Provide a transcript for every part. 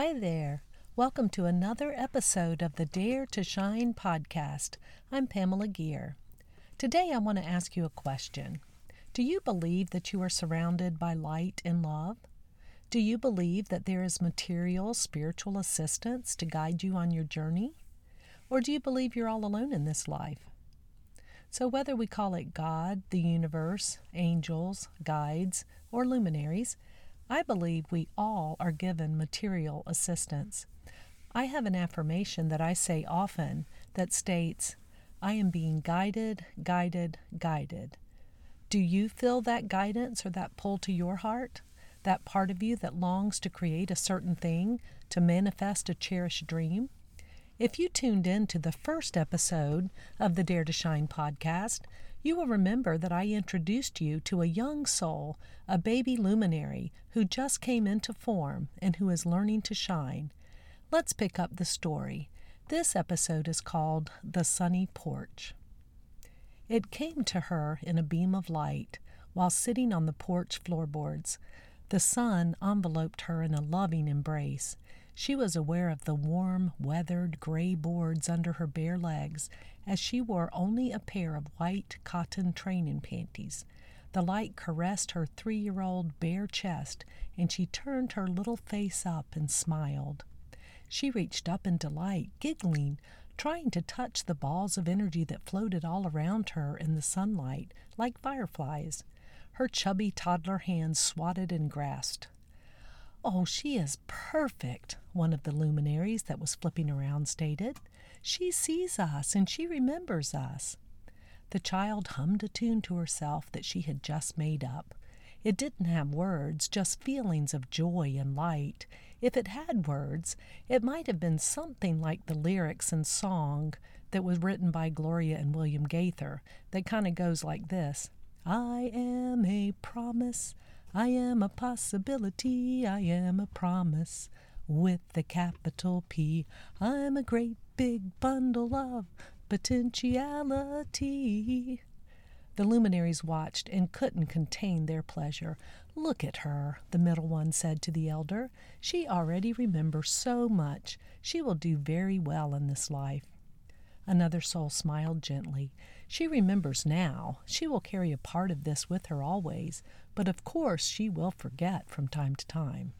Hi there. Welcome to another episode of the Dare to Shine podcast. I'm Pamela Gear. Today I want to ask you a question. Do you believe that you are surrounded by light and love? Do you believe that there is material, spiritual assistance to guide you on your journey? Or do you believe you're all alone in this life? So, whether we call it God, the universe, angels, guides, or luminaries, I believe we all are given material assistance. I have an affirmation that I say often that states, I am being guided, guided, guided. Do you feel that guidance or that pull to your heart? That part of you that longs to create a certain thing, to manifest a cherished dream? If you tuned in to the first episode of the Dare to Shine podcast, you will remember that I introduced you to a young soul, a baby luminary who just came into form and who is learning to shine. Let's pick up the story. This episode is called The Sunny Porch. It came to her in a beam of light while sitting on the porch floorboards. The sun enveloped her in a loving embrace. She was aware of the warm, weathered gray boards under her bare legs as she wore only a pair of white cotton training panties. The light caressed her three year old bare chest, and she turned her little face up and smiled. She reached up in delight, giggling, trying to touch the balls of energy that floated all around her in the sunlight like fireflies. Her chubby toddler hands swatted and grasped. Oh, she is perfect, one of the luminaries that was flipping around stated. She sees us and she remembers us. The child hummed a tune to herself that she had just made up. It didn't have words, just feelings of joy and light. If it had words, it might have been something like the lyrics and song that was written by Gloria and William Gaither that kind of goes like this I am a promise. I am a possibility. I am a promise with a capital P. I'm a great big bundle of potentiality. The luminaries watched and couldn't contain their pleasure. Look at her, the middle one said to the elder. She already remembers so much. She will do very well in this life. Another soul smiled gently. She remembers now. She will carry a part of this with her always, but of course she will forget from time to time.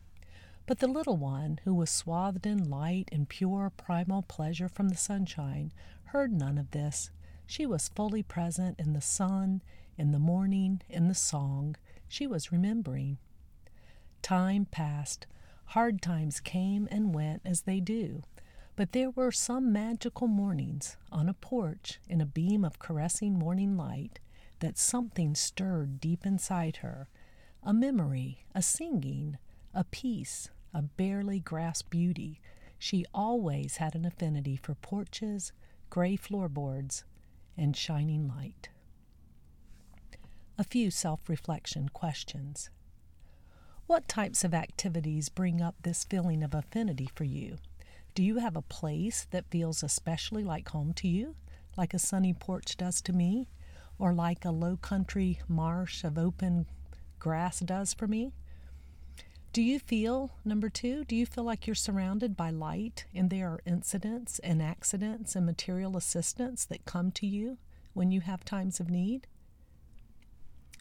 But the little one, who was swathed in light and pure primal pleasure from the sunshine, heard none of this. She was fully present in the sun, in the morning, in the song. She was remembering. Time passed. Hard times came and went as they do. But there were some magical mornings on a porch in a beam of caressing morning light that something stirred deep inside her a memory, a singing, a peace, a barely grasped beauty. She always had an affinity for porches, gray floorboards, and shining light. A few self reflection questions. What types of activities bring up this feeling of affinity for you? Do you have a place that feels especially like home to you, like a sunny porch does to me, or like a low country marsh of open grass does for me? Do you feel, number two, do you feel like you're surrounded by light and there are incidents and accidents and material assistance that come to you when you have times of need?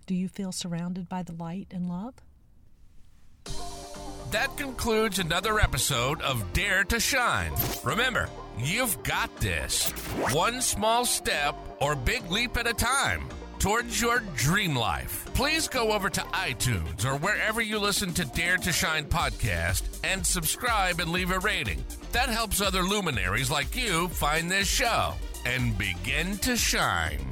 Do you feel surrounded by the light and love? That concludes another episode of Dare to Shine. Remember, you've got this. One small step or big leap at a time towards your dream life. Please go over to iTunes or wherever you listen to Dare to Shine podcast and subscribe and leave a rating. That helps other luminaries like you find this show and begin to shine.